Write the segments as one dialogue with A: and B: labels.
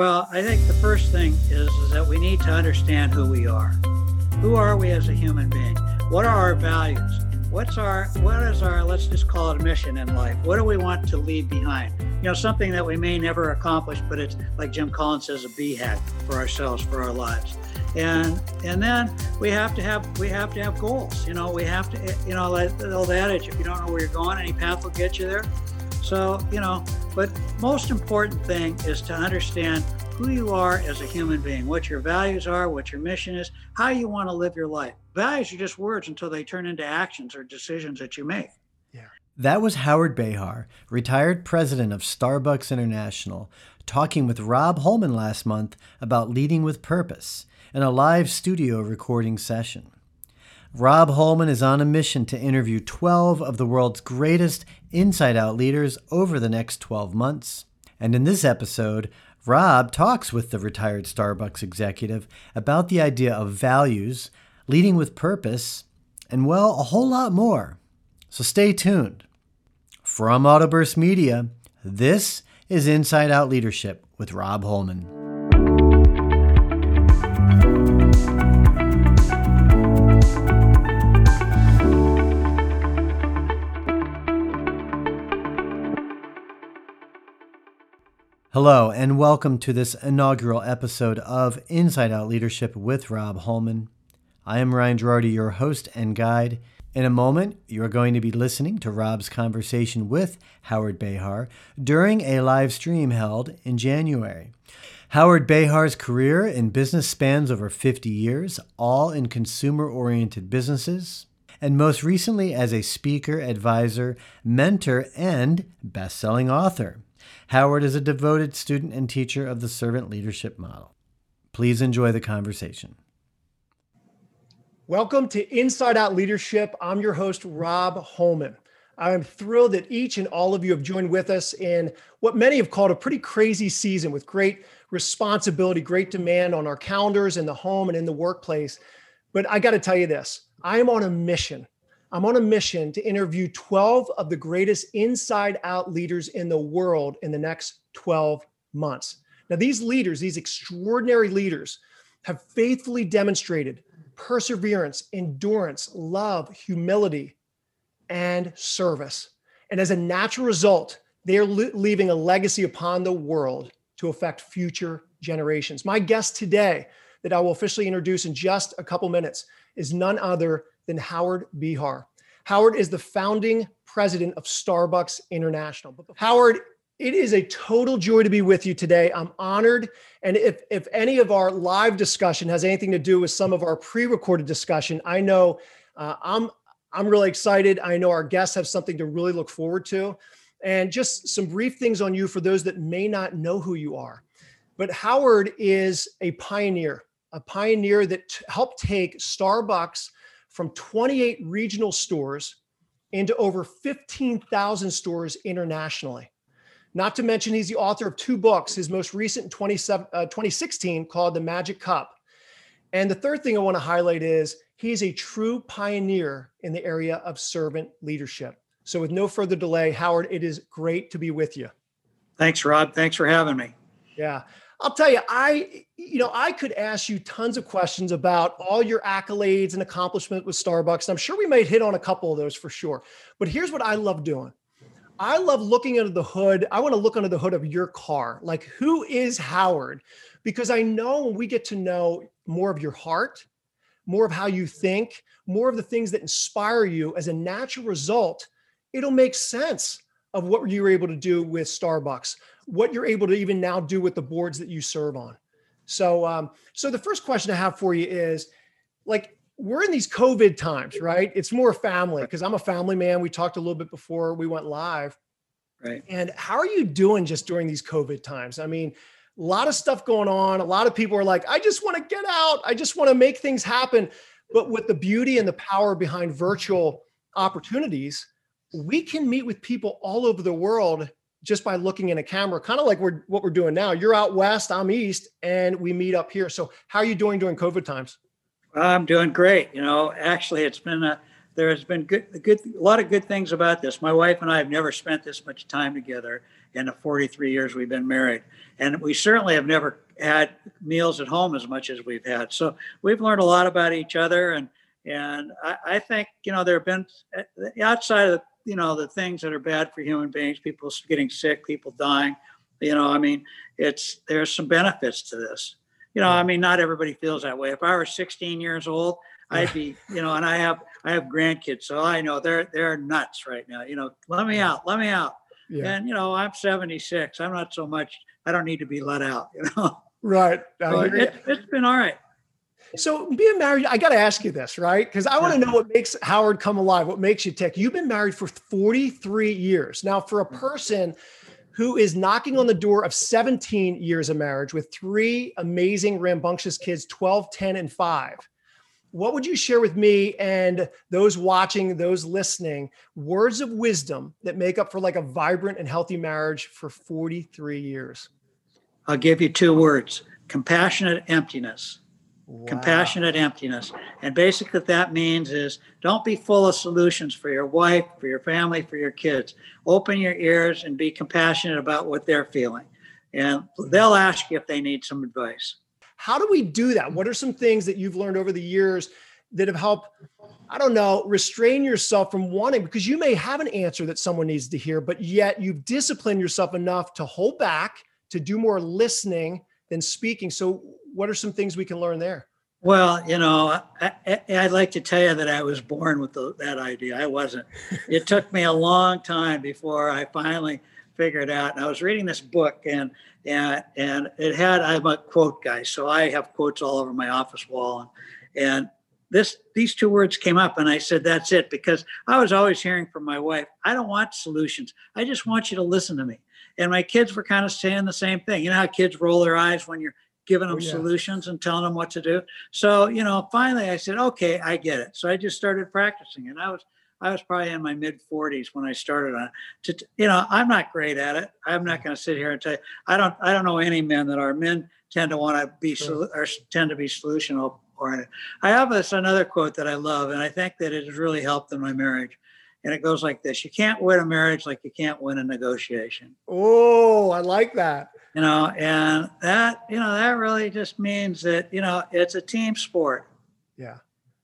A: Well, I think the first thing is, is that we need to understand who we are. Who are we as a human being? What are our values? What's our what is our let's just call it a mission in life? What do we want to leave behind? You know, something that we may never accomplish, but it's like Jim Collins says, a BHAG for ourselves, for our lives. And and then we have to have we have to have goals. You know, we have to you know the old adage, if you don't know where you're going, any path will get you there. So, you know, but most important thing is to understand who you are as a human being, what your values are, what your mission is, how you want to live your life. Values are just words until they turn into actions or decisions that you make.
B: Yeah. That was Howard Behar, retired president of Starbucks International, talking with Rob Holman last month about leading with purpose in a live studio recording session. Rob Holman is on a mission to interview 12 of the world's greatest inside out leaders over the next 12 months. And in this episode, Rob talks with the retired Starbucks executive about the idea of values, leading with purpose, and well, a whole lot more. So stay tuned. From Autoburst Media, this is Inside Out Leadership with Rob Holman. Hello, and welcome to this inaugural episode of Inside Out Leadership with Rob Holman. I am Ryan Girardi, your host and guide. In a moment, you're going to be listening to Rob's conversation with Howard Behar during a live stream held in January. Howard Behar's career in business spans over 50 years, all in consumer oriented businesses, and most recently as a speaker, advisor, mentor, and best selling author. Howard is a devoted student and teacher of the servant leadership model. Please enjoy the conversation.
C: Welcome to Inside Out Leadership. I'm your host, Rob Holman. I am thrilled that each and all of you have joined with us in what many have called a pretty crazy season with great responsibility, great demand on our calendars in the home and in the workplace. But I got to tell you this I am on a mission I'm on a mission to interview 12 of the greatest inside out leaders in the world in the next 12 months. Now, these leaders, these extraordinary leaders, have faithfully demonstrated perseverance, endurance, love, humility, and service. And as a natural result, they are leaving a legacy upon the world to affect future generations. My guest today, that I will officially introduce in just a couple minutes, is none other than Howard Behar. Howard is the founding president of Starbucks International. Howard, it is a total joy to be with you today. I'm honored. And if, if any of our live discussion has anything to do with some of our pre-recorded discussion, I know uh, I'm I'm really excited. I know our guests have something to really look forward to. And just some brief things on you for those that may not know who you are. But Howard is a pioneer, a pioneer that t- helped take Starbucks from 28 regional stores into over 15,000 stores internationally. Not to mention, he's the author of two books, his most recent in 2016 uh, called The Magic Cup. And the third thing I want to highlight is he's a true pioneer in the area of servant leadership. So, with no further delay, Howard, it is great to be with you.
A: Thanks, Rob. Thanks for having me.
C: Yeah. I'll tell you, I, you know, I could ask you tons of questions about all your accolades and accomplishments with Starbucks. And I'm sure we might hit on a couple of those for sure. But here's what I love doing. I love looking under the hood. I want to look under the hood of your car. Like, who is Howard? Because I know when we get to know more of your heart, more of how you think, more of the things that inspire you as a natural result, it'll make sense of what you were able to do with Starbucks what you're able to even now do with the boards that you serve on. So, um, so the first question I have for you is, like, we're in these COVID times, right? It's more family because I'm a family man. We talked a little bit before we went live.
A: Right.
C: And how are you doing just during these COVID times? I mean, a lot of stuff going on. A lot of people are like, I just want to get out. I just want to make things happen. But with the beauty and the power behind virtual opportunities, we can meet with people all over the world just by looking in a camera, kind of like we're what we're doing now. You're out west, I'm east, and we meet up here. So how are you doing during COVID times?
A: I'm doing great. You know, actually, it's been a there has been good, good, a lot of good things about this. My wife and I have never spent this much time together, in the 43 years we've been married. And we certainly have never had meals at home as much as we've had. So we've learned a lot about each other. And, and I, I think, you know, there have been uh, outside of, you know, the things that are bad for human beings, people getting sick, people dying, you know, I mean, it's, there's some benefits to this. You know, I mean, not everybody feels that way. If I were 16 years old, I'd be, you know, and I have I have grandkids, so I know they're they're nuts right now. You know, let me out, let me out. Yeah. And you know, I'm 76. I'm not so much. I don't need to be let out. You know.
C: Right.
A: it, it's been all right.
C: So being married, I got to ask you this, right? Because I want to know what makes Howard come alive. What makes you tick? You've been married for 43 years now. For a mm. person who is knocking on the door of 17 years of marriage with three amazing, rambunctious kids, 12, 10, and five what would you share with me and those watching, those listening, words of wisdom that make up for like a vibrant and healthy marriage for 43 years?
A: I'll give you two words compassionate emptiness. Wow. Compassionate emptiness. And basically, what that means is don't be full of solutions for your wife, for your family, for your kids. Open your ears and be compassionate about what they're feeling. And they'll ask you if they need some advice.
C: How do we do that? What are some things that you've learned over the years that have helped, I don't know, restrain yourself from wanting, because you may have an answer that someone needs to hear, but yet you've disciplined yourself enough to hold back, to do more listening than speaking. So, what are some things we can learn there?
A: Well, you know, I, would like to tell you that I was born with the, that idea. I wasn't. it took me a long time before I finally figured out. And I was reading this book, and and and it had I'm a quote guy, so I have quotes all over my office wall, and and this these two words came up, and I said that's it because I was always hearing from my wife, I don't want solutions, I just want you to listen to me, and my kids were kind of saying the same thing. You know how kids roll their eyes when you're giving oh, them oh, yeah. solutions and telling them what to do. So you know, finally I said, okay, I get it. So I just started practicing, and I was I was probably in my mid 40s when I started on it. To, you know, I'm not great at it. I'm not mm. going to sit here and tell you. I don't. I don't know any men that are men tend to want to be sure. or tend to be solution oriented. I have this another quote that I love, and I think that it has really helped in my marriage. And it goes like this: You can't win a marriage like you can't win a negotiation.
C: Oh, I like that.
A: You know, and that you know that really just means that you know it's a team sport.
C: Yeah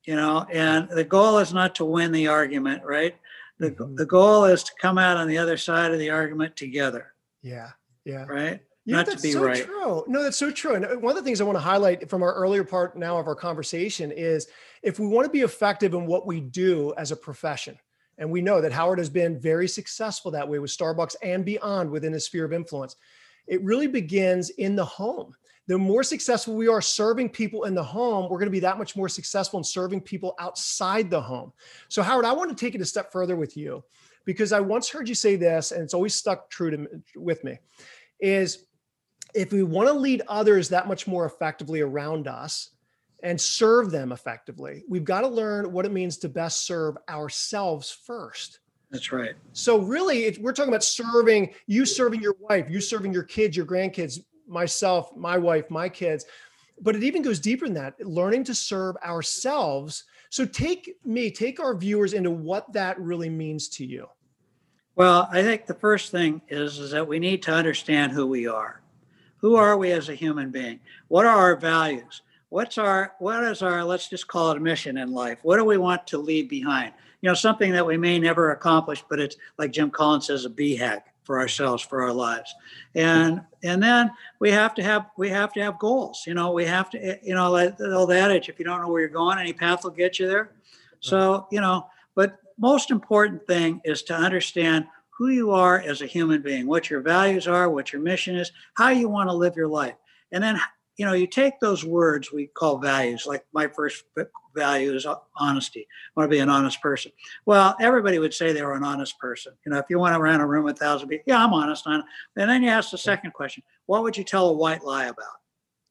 A: you know and the goal is not to win the argument right the, mm-hmm. the goal is to come out on the other side of the argument together
C: yeah yeah
A: right
C: yeah, not that's to be so right. true. No, that's so true. And uh, one of the things I want to highlight from our earlier part now of our conversation is if we want to be effective in what we do as a profession, and we know that Howard has been very successful that way with Starbucks and beyond within his sphere of influence, it really begins in the home the more successful we are serving people in the home, we're going to be that much more successful in serving people outside the home. So, Howard, I want to take it a step further with you because I once heard you say this, and it's always stuck true to with me, is if we want to lead others that much more effectively around us and serve them effectively, we've got to learn what it means to best serve ourselves first.
A: That's right.
C: So really, we're talking about serving you, serving your wife, you serving your kids, your grandkids, myself, my wife, my kids. But it even goes deeper than that, learning to serve ourselves. So take me, take our viewers into what that really means to you.
A: Well, I think the first thing is, is that we need to understand who we are. Who are we as a human being? What are our values? What's our what is our let's just call it a mission in life? What do we want to leave behind? You know, something that we may never accomplish, but it's like Jim Collins says, a BHAG for ourselves for our lives. And and then we have to have we have to have goals you know we have to you know the old adage if you don't know where you're going any path will get you there. So you know but most important thing is to understand who you are as a human being what your values are what your mission is how you want to live your life. And then you know, you take those words we call values, like my first value is honesty. I want to be an honest person. Well, everybody would say they were an honest person. You know, if you went around a room with a thousand people, yeah, I'm honest. And then you ask the second question, what would you tell a white lie about?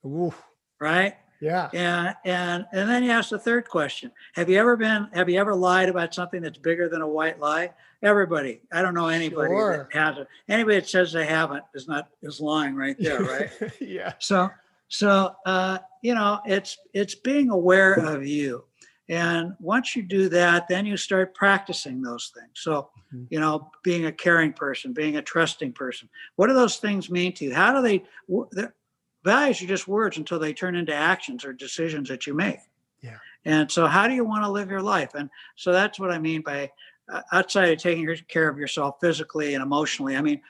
C: Ooh.
A: Right?
C: Yeah.
A: And and and then you ask the third question. Have you ever been have you ever lied about something that's bigger than a white lie? Everybody. I don't know anybody sure. that hasn't. Anybody that says they haven't is not is lying right there, right?
C: yeah.
A: So so uh, you know, it's it's being aware of you, And once you do that, then you start practicing those things. So, mm-hmm. you know, being a caring person, being a trusting person. What do those things mean to you? How do they, values are just words until they turn into actions or decisions that you make.
C: Yeah.
A: And so, how do you want to live your life? And so, that's what I mean by uh, outside of taking care of yourself physically and emotionally. I mean,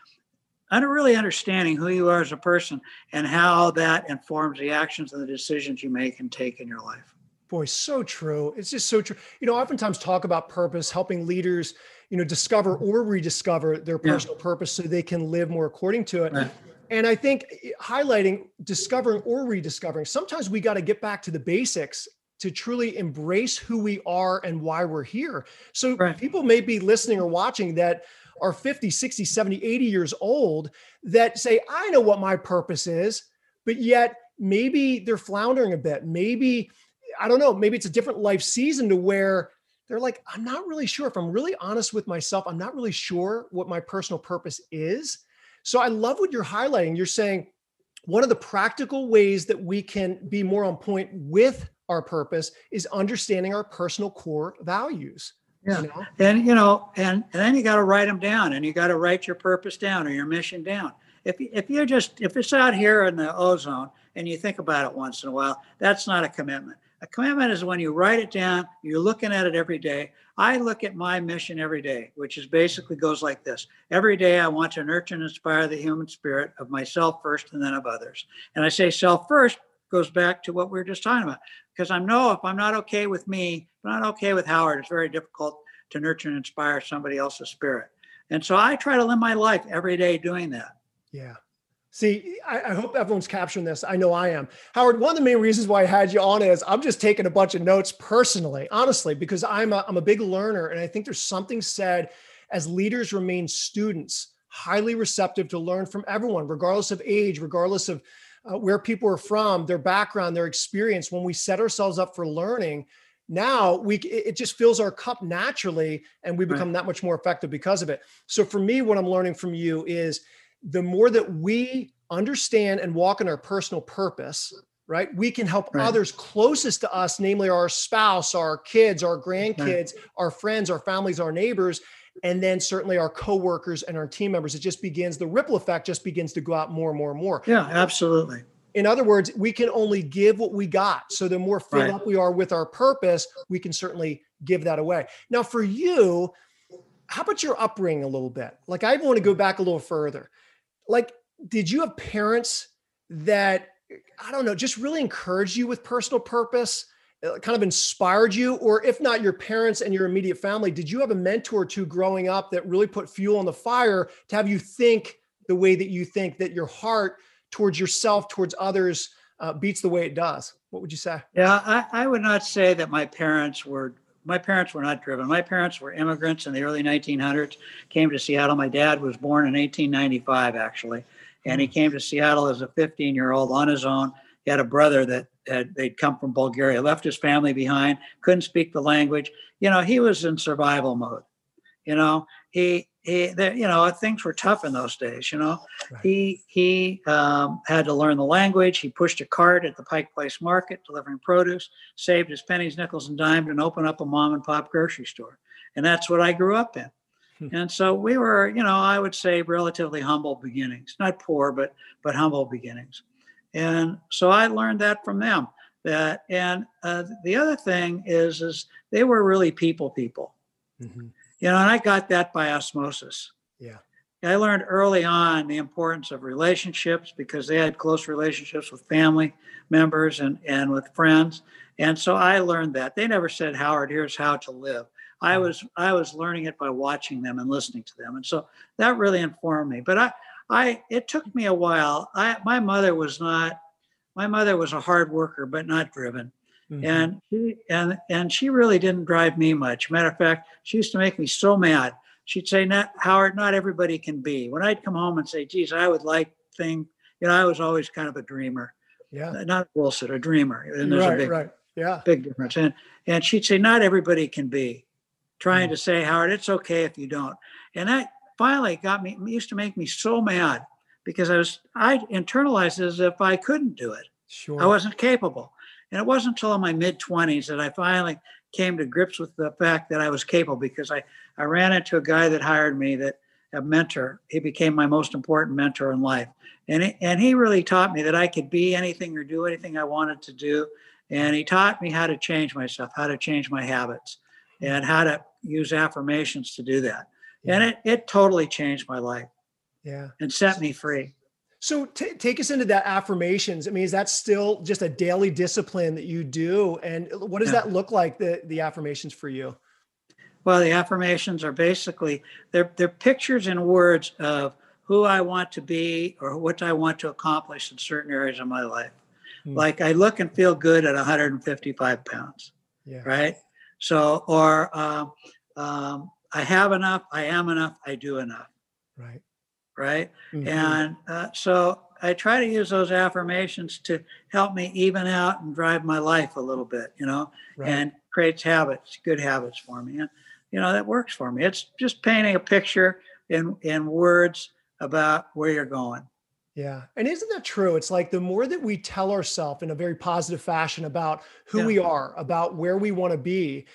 A: under really understanding who you are as a person and how that informs the actions and the decisions you make and take in your life.
C: Boy, so true. It's just so true. You know, oftentimes talk about purpose, helping leaders, you know, discover or rediscover their personal yeah. purpose so they can live more according to it. Right. And I think eh, highlighting discovering or rediscovering, sometimes we got to get back to the basics to truly embrace who we are and why we're here. So right. people may be listening or watching that are 50, 60, 70, 80 years old that say, I know what my purpose is, but yet maybe they're floundering a bit. Maybe I don't know, maybe it's a different life season to where they're like, I'm not really sure. If I'm really honest with myself, I'm not really sure what my personal purpose is. So I love what you're highlighting. You're saying one of the practical ways that we can be more on point with our purpose is understanding our personal core values.
A: Yeah. You know? And you know, and, and then you got to write them down and you got to write your purpose down or your mission down. If if you're just if it's out here in the ozone and you think about it once in a while, that's not a commitment. A commitment is when you write it down, you're looking at it every day. I look at my mission every day, which is basically goes like this. Every day I want to nurture and inspire the human spirit of myself first and then of others. And I say self first goes back to what we were just talking about. Because I know if I'm not okay with me, if I'm not okay with Howard, it's very difficult to nurture and inspire somebody else's spirit. And so I try to live my life every day doing that.
C: Yeah. See, I, I, hope everyone's capturing this. I know I am. Howard, one of the main reasons why I had you on is I'm just taking a bunch of notes personally, honestly, because I'm a, I'm a big learner. And I think there's something said as leaders remain students, highly receptive to learn from everyone, regardless of age, regardless of uh, where people are from, their background, their experience. When we set ourselves up for learning, now we it just fills our cup naturally and we become right. that much more effective because of it. So for me, what I'm learning from you is the more that we understand and walk in our personal purpose, right, we can help right. others closest to us, namely our spouse, our kids, our grandkids, right. our friends, our families, our neighbors, and then certainly our coworkers and our team members. It just begins, the ripple effect just begins to go out more and more and more.
A: Yeah, absolutely.
C: In other words, we can only give what we got. So the more filled right. up we are with our purpose, we can certainly give that away. Now, for you, how about your upbringing a little bit? Like, I want to go back a little further like did you have parents that i don't know just really encouraged you with personal purpose kind of inspired you or if not your parents and your immediate family did you have a mentor or two growing up that really put fuel on the fire to have you think the way that you think that your heart towards yourself towards others uh, beats the way it does what would you say
A: yeah I, I would not say that my parents were my parents were not driven. My parents were immigrants in the early 1900s, came to Seattle. My dad was born in 1895, actually, and he came to Seattle as a 15 year old on his own. He had a brother that had, they'd come from Bulgaria, left his family behind, couldn't speak the language. You know, he was in survival mode. You know, he he, you know, things were tough in those days. You know, right. he he um, had to learn the language. He pushed a cart at the Pike Place Market, delivering produce, saved his pennies, nickels, and dimes, and opened up a mom and pop grocery store. And that's what I grew up in. Hmm. And so we were, you know, I would say relatively humble beginnings, not poor, but but humble beginnings. And so I learned that from them. That and uh, the other thing is, is they were really people people. Mm-hmm you know, and I got that by osmosis.
C: Yeah.
A: I learned early on the importance of relationships because they had close relationships with family members and, and with friends. And so I learned that. They never said, Howard, here's how to live. I was I was learning it by watching them and listening to them. And so that really informed me. But I I it took me a while. I my mother was not my mother was a hard worker, but not driven. Mm-hmm. And she and and she really didn't drive me much. Matter of fact, she used to make me so mad. She'd say, "Not Howard, not everybody can be." When I'd come home and say, "Geez, I would like thing," you know, I was always kind of a dreamer.
C: Yeah.
A: Not a bullshit, a dreamer. And there's
C: right,
A: a big,
C: right. yeah.
A: big difference. And and she'd say, "Not everybody can be." Trying mm-hmm. to say, Howard, it's okay if you don't. And that finally got me used to make me so mad because I was I internalized as if I couldn't do it.
C: Sure.
A: I wasn't capable. And it wasn't until my mid 20s that I finally came to grips with the fact that I was capable because I, I ran into a guy that hired me that a mentor. He became my most important mentor in life. And, it, and he really taught me that I could be anything or do anything I wanted to do. And he taught me how to change myself, how to change my habits, and how to use affirmations to do that. Yeah. And it, it totally changed my life.
C: Yeah.
A: And set me free.
C: So t- take us into that affirmations. I mean, is that still just a daily discipline that you do? And what does yeah. that look like, the, the affirmations for you?
A: Well, the affirmations are basically, they're, they're pictures and words of who I want to be or what I want to accomplish in certain areas of my life. Hmm. Like I look and feel good at 155 pounds, yeah. right? So, or um, um, I have enough, I am enough, I do enough.
C: Right
A: right? Mm-hmm. And uh, so I try to use those affirmations to help me even out and drive my life a little bit, you know, right. and creates habits, good habits for me. And, you know, that works for me. It's just painting a picture in, in words about where you're going.
C: Yeah. And isn't that true? It's like the more that we tell ourselves in a very positive fashion about who yeah. we are, about where we want to be,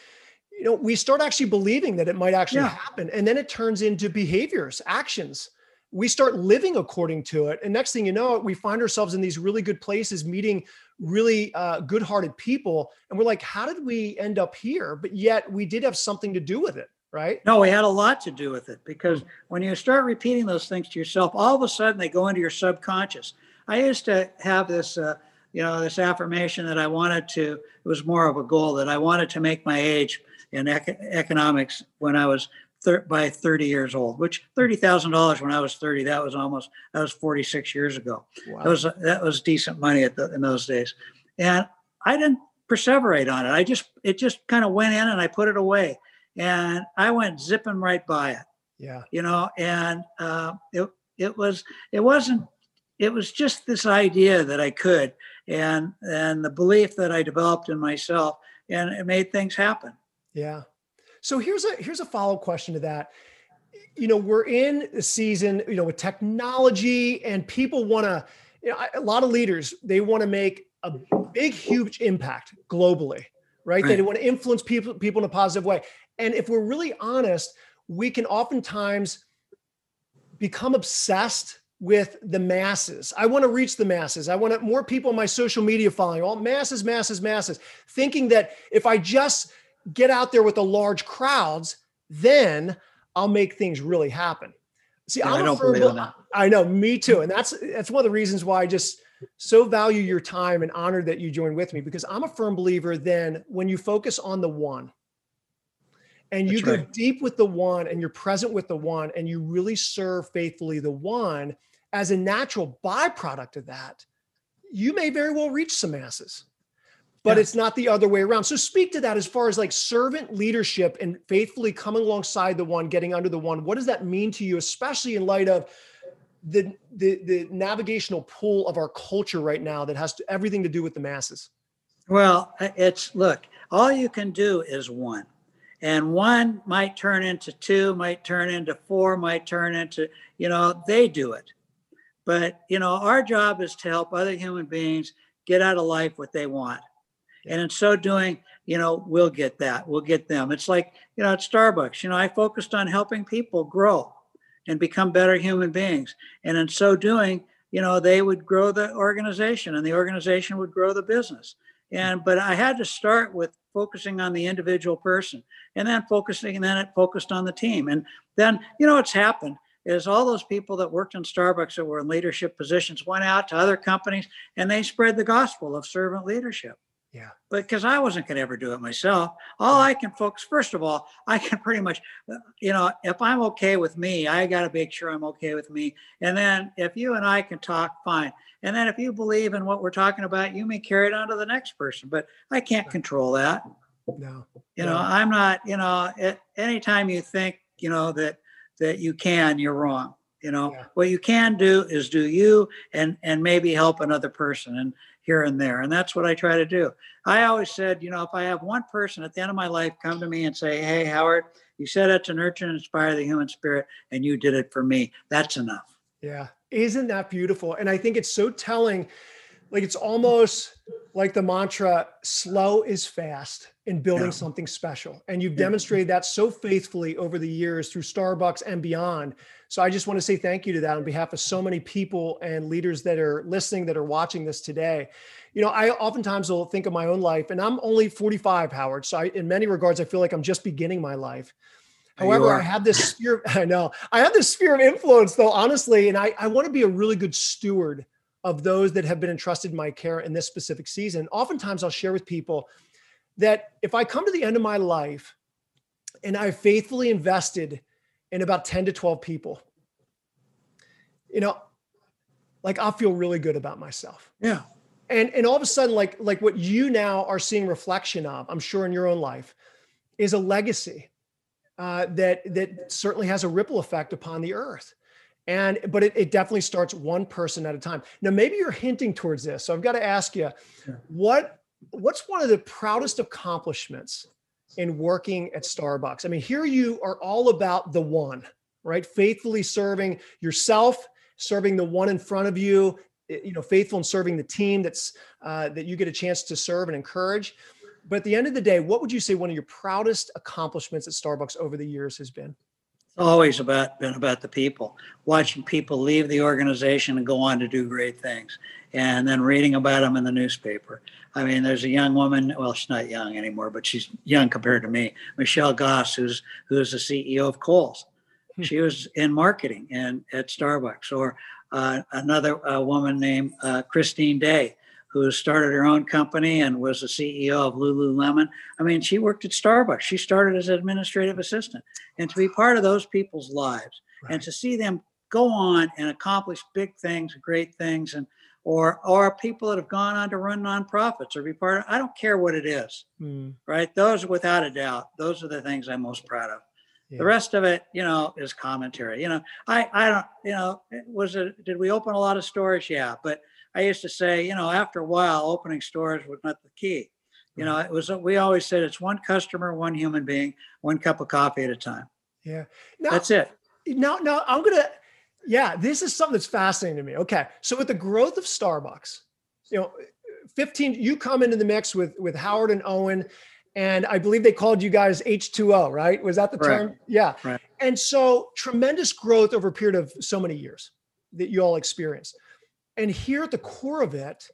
C: you know, we start actually believing that it might actually yeah. happen. And then it turns into behaviors, actions we start living according to it and next thing you know we find ourselves in these really good places meeting really uh, good-hearted people and we're like how did we end up here but yet we did have something to do with it right
A: no we had a lot to do with it because when you start repeating those things to yourself all of a sudden they go into your subconscious i used to have this uh, you know this affirmation that i wanted to it was more of a goal that i wanted to make my age in ec- economics when i was thir- by 30 years old, which $30,000 when I was 30, that was almost, that was 46 years ago. Wow. That was, that was decent money at the, in those days. And I didn't perseverate on it. I just, it just kind of went in and I put it away and I went zipping right by it.
C: Yeah.
A: You know, and uh, it, it was, it wasn't, it was just this idea that I could and, and the belief that I developed in myself and it made things happen.
C: Yeah. So here's a here's a follow up question to that. You know, we're in a season, you know, with technology and people want to, you know, a lot of leaders, they want to make a big, huge impact globally, right? right. They want to influence people, people in a positive way. And if we're really honest, we can oftentimes become obsessed with the masses. I want to reach the masses. I want more people in my social media following, all masses, masses, masses, thinking that if I just get out there with the large crowds, then I'll make things really happen. See, yeah, I'm I don't believe that. I know, me too. Mm-hmm. And that's that's one of the reasons why I just so value your time and honored that you joined with me because I'm a firm believer then when you focus on the one and you go deep with the one and you're present with the one and you really serve faithfully the one as a natural byproduct of that, you may very well reach some masses but yeah. it's not the other way around. So speak to that as far as like servant leadership and faithfully coming alongside the one, getting under the one. What does that mean to you, especially in light of the the the navigational pull of our culture right now that has to, everything to do with the masses?
A: Well, uh, it's look, all you can do is one. And one might turn into two, might turn into four, might turn into, you know, they do it. But, you know, our job is to help other human beings get out of life what they want and in so doing, you know, we'll get that. We'll get them. It's like, you know, at Starbucks, you know, I focused on helping people grow and become better human beings. And in so doing, you know, they would grow the organization and the organization would grow the business. And but I had to start with focusing on the individual person and then focusing and then it focused on the team. And then, you know, what's happened is all those people that worked in Starbucks that were in leadership positions went out to other companies and they spread the gospel of servant leadership.
C: Yeah.
A: But because I wasn't going to ever do it myself, all I can focus, first of all, I can pretty much, uh, you know, if I'm okay with me, I got to make sure I'm okay with me. And then if you and I can talk, fine. And then if you believe in what we're talking about, you may carry it on to the next person. But I can't control that.
C: No.
A: You know, I'm not, you know, it, anytime you think, you know, that that you can, you're wrong. You know, yeah. what you can do is do you and and maybe help another person. And here and there. And that's what I try to do. I always said, you know, if I have one person at the end of my life come to me and say, Hey, Howard, you set out to nurture and inspire the human spirit, and you did it for me, that's enough.
C: Yeah. Isn't that beautiful? And I think it's so telling. Like it's almost like the mantra slow is fast in building
A: Yeah.
C: something special and you've
A: Yeah.
C: demonstrated that so faithfully over the years through starbucks and beyond so i just want to say thank you to that on behalf of so many people and leaders that are listening that are watching this today you know i oftentimes will think of my own life and i'm only 45 howard so I, in many regards i feel like i'm just beginning my life However, I have this sphere. I know I have this sphere of influence, though, honestly, and I, I want to be a really good steward of those that have been entrusted in my care in this specific season. Oftentimes, I'll share with people that if I come to the end of my life and I've faithfully invested in about 10 to 12 people, you know, like I'll feel really good about myself
A: Yeah.
C: and and all of a sudden like like what you now are seeing reflection of i'm sure in your own life is a legacy uh, that that certainly has a ripple effect upon the earth and but it, it definitely starts one person at a time. Now maybe you're hinting towards this so i've got to ask you
A: Sure.
C: what what's one of the proudest accomplishments in working at starbucks? I mean here you are all about the one right? Faithfully serving yourself serving the one in front of you eh, you know faithful in serving the team that's uh, that you get a chance to serve and encourage. But at the end of the day what would you say one of your proudest accomplishments at starbucks over the years has been
A: always about been about the people, watching people leave the organization and go on to do great things, and then reading about them in the newspaper. I mean, there's a young woman. Well, she's not young anymore, but she's young compared to me. Michelle Gass, who's who's the CEO of Kohl's.
C: Hmm.
A: She was in marketing and at Starbucks. Or uh, another uh, woman named uh, Christine Day, who started her own company and was the CEO of Lululemon. I mean, she worked at Starbucks. She started as an administrative assistant. And to be part of those people's lives and to see them go on and accomplish big things, great things, and or or people that have gone on to run nonprofits or be part of, I don't care what it is,
C: Hmm,
A: right? Those without a doubt, those are the things I'm most proud of.
C: yeah.
A: The rest of it, you know, is commentary. You know, I I don't, you know, was it did we open a lot of stores? Yeah, but I used to say, you know, after a while, opening stores was not the key. You know, it was we always said it's one customer, one human being, one cup of coffee at a time.
C: yeah now,
A: That's it.
C: now now i'm gonna yeah this is something that's fascinating to me okay so with the growth of starbucks you know 15 you come into the mix with with howard and orin and i believe they called you guys h2o right was that the
A: Correct.
C: term yeah
A: Right.
C: and so tremendous growth over a period of so many years that you all experienced and here at the core of it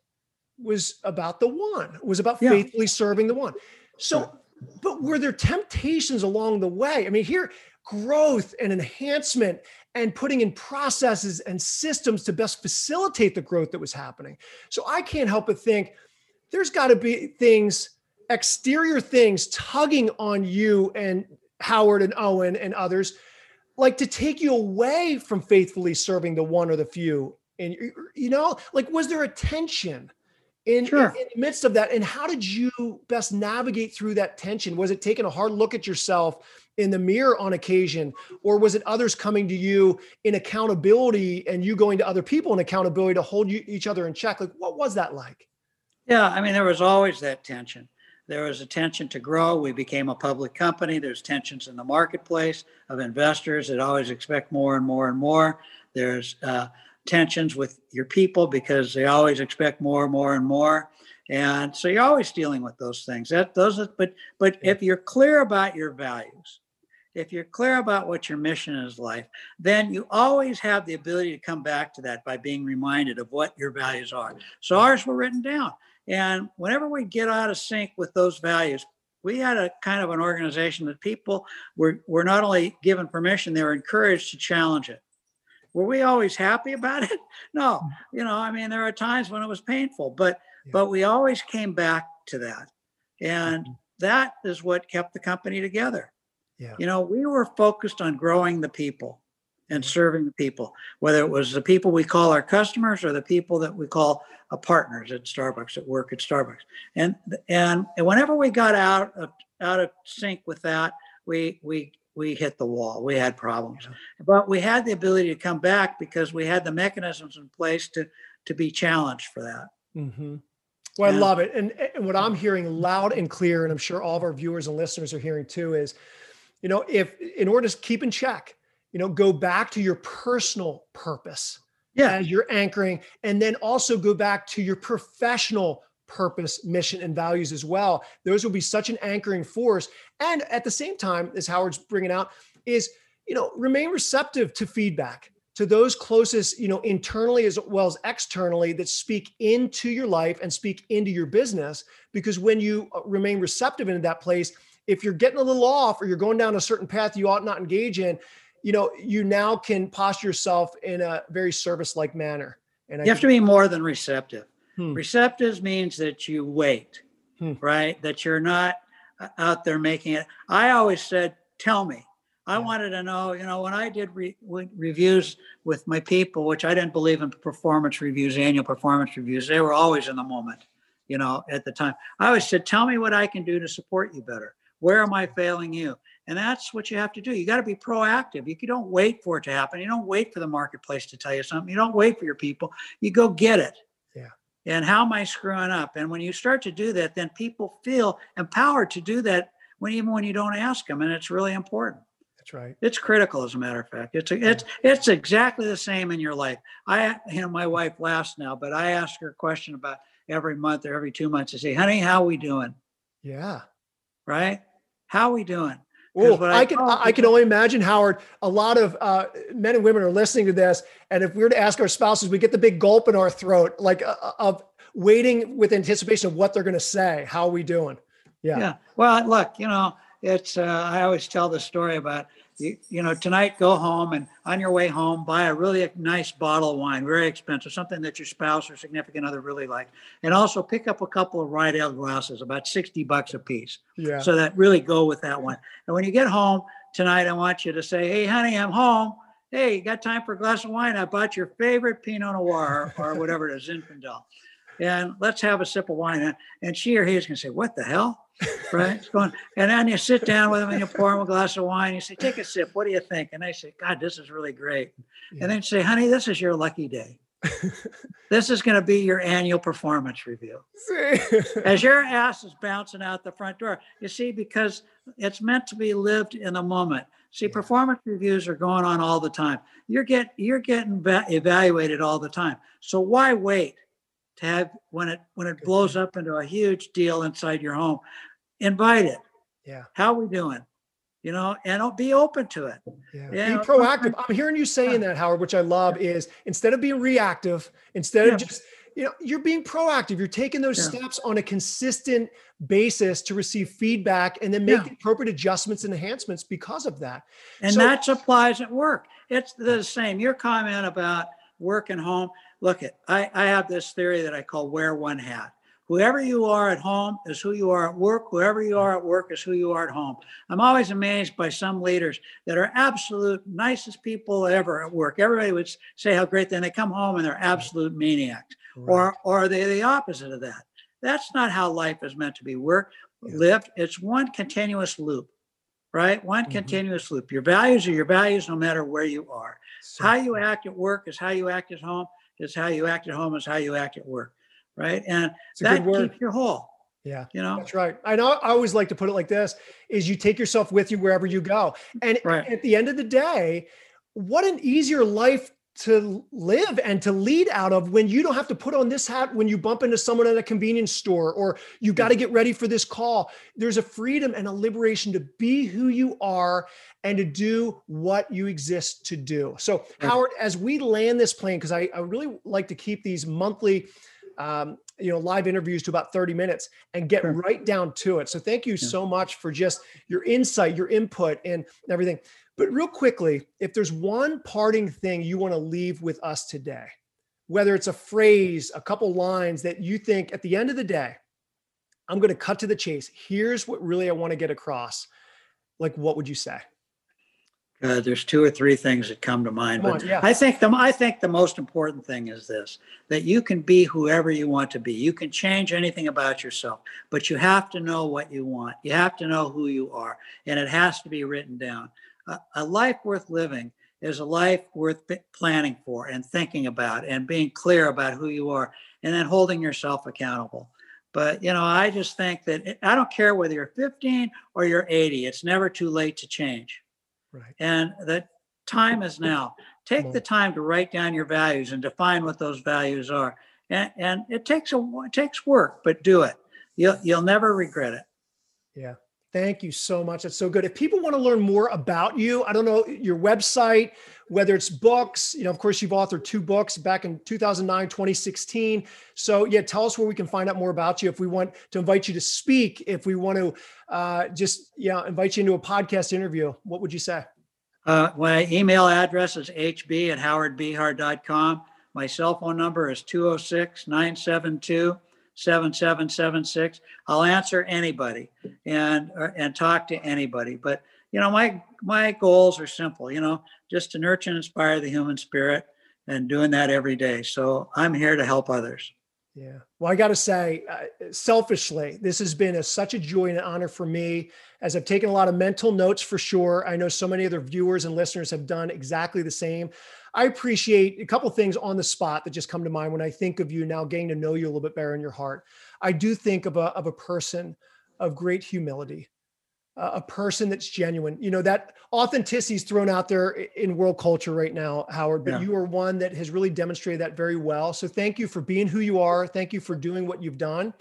C: was about the one was about
A: Yeah.
C: faithfully serving the one so but were there temptations along the way i mean here growth and enhancement and putting in processes and systems to best facilitate the growth that was happening. So I can't help but think there's got to be things, exterior things tugging on you and Howard and Orin and others, like to take you away from faithfully serving the one or the few. And you know, like was there a tension in,
A: Sure.
C: in the midst of that? And how did you best navigate through that tension? Was it taking a hard look at yourself in the mirror on occasion or was it others coming to you in accountability and you going to other people in accountability to hold you, each other in check like what was that like
A: Yeah, I mean, there was always that tension. There was a tension to grow. We became a public company. There's tensions in the marketplace of investors that always expect more and more and more. There's uh, tensions with your people because they always expect more and more and more. And so you're always dealing with those things. That those, are, but but if you're clear about your values, if you're clear about what your mission is life, then you always have the ability to come back to that by being reminded of what your values are. So ours were written down. And whenever we get out of sync with those values, we had a kind of an organization that people were, were not only given permission, they were encouraged to challenge it. Were we always happy about it? No. You know, I mean, there are times when it was painful, but
C: Yeah.
A: but we always came back to that. And
C: Mhm.
A: that is what kept the company together.
C: Yeah.
A: You know, we were focused on growing the people and
C: Mhm.
A: serving the people, whether it was the people we call our customers or the people that we call partners at Starbucks that work at Starbucks. And and and whenever we got out of out of sync with that, we we we hit the wall. We had problems, but we had the ability to come back because we had the mechanisms in place to to be challenged for that.
C: Mm-hmm. Well, I love it. And, and what I'm hearing loud and clear, and I'm sure all of our viewers and listeners are hearing too, is, you know, if in order to keep in check, you know, go back to your personal purpose
A: Yeah,
C: as you're anchoring, and then also go back to your professional purpose, mission, and values as well. Those will be such an anchoring force. And at the same time, as Howard's bringing out, is you know remain receptive to feedback to those closest, you know, internally as well as externally that speak into your life and speak into your business. Because when you uh, remain receptive into that place, if you're getting a little off or you're going down a certain path you ought not engage in, you know, you now can posture yourself in a very service-like manner.
A: And you I have to be more than receptive. Hmm. Receptive means that you wait, hmm. right? That you're not out there making it. I always said, "Tell me." I wanted to know, you know, when I did re- reviews with my people, which I didn't believe in performance reviews, annual performance reviews, they were always in the moment, you know, at the time. I always said, tell me what I can do to support you better. Where am I failing you? And that's what you have to do. You got to be proactive. You don't wait for it to happen. You don't wait for the marketplace to tell you something. You don't wait for your people. You go get it. And how am I screwing up? And when you start to do that, then people feel empowered to do that when even when you don't ask them. And it's really important.
C: That's right.
A: It's critical, as a matter of fact. It's a, it's it's exactly the same in your life. I, you know, my wife laughs now, but I ask her a question about every month or every two months. I say, "Honey, how we doing?"
C: Yeah.
A: Right. How we doing?
C: I, I can I can only imagine Howard. A lot of uh, men and women are listening to this, and if we were to ask our spouses, we get the big gulp in our throat, like uh, uh of waiting with anticipation of what they're going to say. How are we doing?
A: Yeah. Yeah. Well, look, you know, it's uh, I always tell the story about you, you know tonight go home and on your way home buy a really nice bottle of wine, very expensive, something that your spouse or significant other really like, and also pick up a couple of Riedel glasses, about sixty bucks a piece.
C: Yeah.
A: So that really go with that one. And when you get home tonight, I want you to say, "Hey, honey, I'm home." Hey, you got time for a glass of wine? I bought your favorite Pinot Noir or whatever it is, Zinfandel. And let's have a sip of wine. And she or he is going to say, What the hell? Right? It's going, and then you sit down with them and you pour them a glass of wine. You say, "Take a sip. What do you think?" And they say, "God, this is really great." Yeah. And then say, "Honey, this is your lucky day. this is going to be your annual performance review." As your ass is bouncing out the front door, you see, because it's meant to be lived in the moment. See, yeah. performance reviews are going on all the time. You're get you're getting evaluated all the time. So why wait? To have when it when it blows up into a huge deal inside your home invite it.
C: Yeah.
A: How are we doing? You know and be open to it.
C: Yeah. be proactive. i'm hearing you saying that howard which i love is instead of being reactive instead yeah. of just you know you're being proactive. You're taking those yeah. steps on a consistent basis to receive feedback and then make the appropriate adjustments and enhancements because of that.
A: And so, that applies at work. It's the same. Your comment about work and home look at I, I have this theory that I call wear one hat. Whoever you are at home is who you are at work. Whoever you are at work is who you are at home. I'm always amazed by some leaders that are absolute nicest people ever at work. Everybody would say how great, then they come home and they're absolute maniacs. Right. Or, or are they the opposite of that? That's not how life is meant to be work yeah. lived. It's one continuous loop, right? One mm-hmm. continuous loop. Your values are your values no matter where you are. So, how you act at work is how you act at home is how you act at home is how you act at work right? And that keeps you whole
C: yeah
A: you know?
C: that's right. I know i always like to put it like this is you take yourself with you wherever you go. And right. at the end of the day what an easier life to live and to lead out of when you don't have to put on this hat when you bump into someone at a convenience store or you got to get ready for this call. There's a freedom and a liberation to be who you are and to do what you exist to do. So, Howard, as we land this plane, because I, I really like to keep these monthly um, you know live interviews to about 30 minutes and get sure. right down to it so thank you yeah. so much for just your insight your input and everything but real quickly, if there's one parting thing you want to leave with us today, whether it's a phrase, a couple lines that you think at the end of the day, I'm going to cut to the chase. Here's what really I want to get across. Like, what would you say?
A: Uh, there's two or three things that come to mind, come but on, yeah. I think the I think the most important thing is this: that you can be whoever you want to be. You can change anything about yourself, but you have to know what you want. You have to know who you are, and it has to be written down a, life worth living is a life worth planning for and thinking about and being clear about who you are and then holding yourself accountable. But, you know, I just think that it, I don't care whether you're 15 or you're 80, it's never too late to change.
C: Right.
A: And the time is now. Take the time to write down your values and define what those values are and, and it takes a it takes work, but do it. You'll you'll never regret it.
C: Yeah. Thank you so much. That's so good. If people want to learn more about you, I don't know your website, whether it's books, you know, of course, you've authored two books back in 2009, 2016. So, yeah, tell us where we can find out more about you. If we want to invite you to speak, if we want to uh, just, yeah, invite you into a podcast interview, what would you say?
A: Uh, my email address is hb at howardbehar.com. My cell phone number is 206 972 7776. I'll answer anybody and uh, and talk to anybody. But you know, my my goals are simple. You know, just to nurture and inspire the human spirit, and doing that every day. So I'm here to help others.
C: Yeah. Well, I got to say, uh, selfishly, this has been a, such a joy and an honor for me as I've taken a lot of mental notes for sure. I know so many other viewers and listeners have done exactly the same. I appreciate a couple things on the spot that just come to mind when I think of you now, getting to know you a little bit better in your heart. I do think of a, of a person of great humility, uh, a person that's genuine. You know, that authenticity is thrown out there in world culture right now, Howard, but yeah. you are one that has really demonstrated that very well. So thank you for being who you are. Thank you for doing what you've done.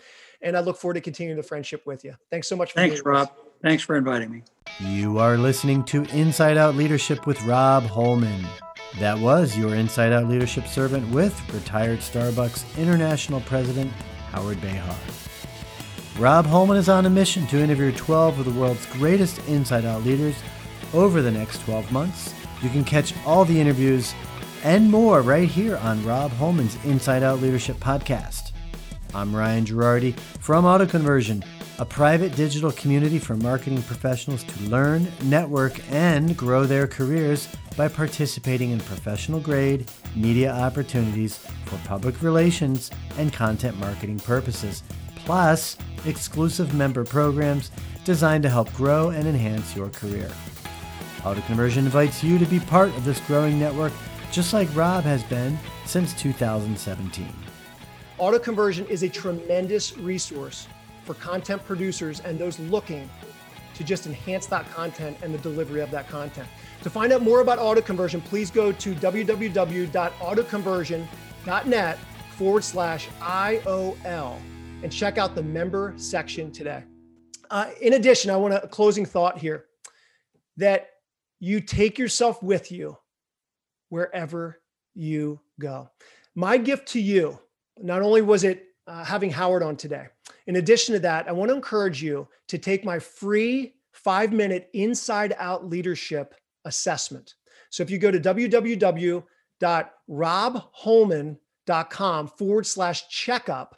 C: And I look forward to continuing the friendship with you. Thanks so much. For being here.
A: Thanks, Rob. Thanks for inviting me.
B: You are listening to Inside Out Leadership with Rob Holman. That was your Inside Out Leadership Servant with retired Starbucks International President Howard Behar. Rob Holman is on a mission to interview 12 of the world's greatest Inside Out leaders over the next 12 months. You can catch all the interviews and more right here on Rob Holman's Inside Out Leadership Podcast. I'm Ryan Girardi from AutoConversion, a private digital community for marketing professionals to learn, network, and grow their careers by participating in professional grade media opportunities for public relations and content marketing purposes, plus exclusive member programs designed to help grow and enhance your career. AutoConversion invites you to be part of this growing network just like Rob has been since 2017.
C: AutoConversion is a tremendous resource for content producers and those looking to just enhance that content and the delivery of that content. To find out more about auto conversion, please go to www.autoconversion.net forward slash IOL and check out the member section today. Uh, in addition, I want a closing thought here that you take yourself with you wherever you go. My gift to you, not only was it uh, having Howard on today, in addition to that, I want to encourage you to take my free five minute inside out leadership assessment. So if you go to www.robholman.com forward slash checkup,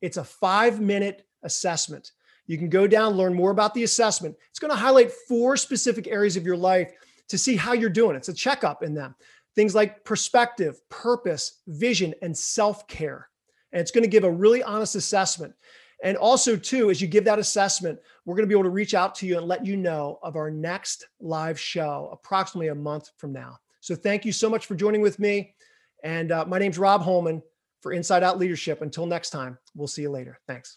C: it's a five minute assessment. You can go down, learn more about the assessment. It's going to highlight four specific areas of your life to see how you're doing. It's a checkup in them. Things like perspective, purpose, vision, and self care. And it's going to give a really honest assessment. And also, too, as you give that assessment, we're going to be able to reach out to you and let you know of our next live show approximately a month from now. So, thank you so much for joining with me. And uh, my name's Rob Holman for Inside Out Leadership. Until next time, we'll see you later. Thanks.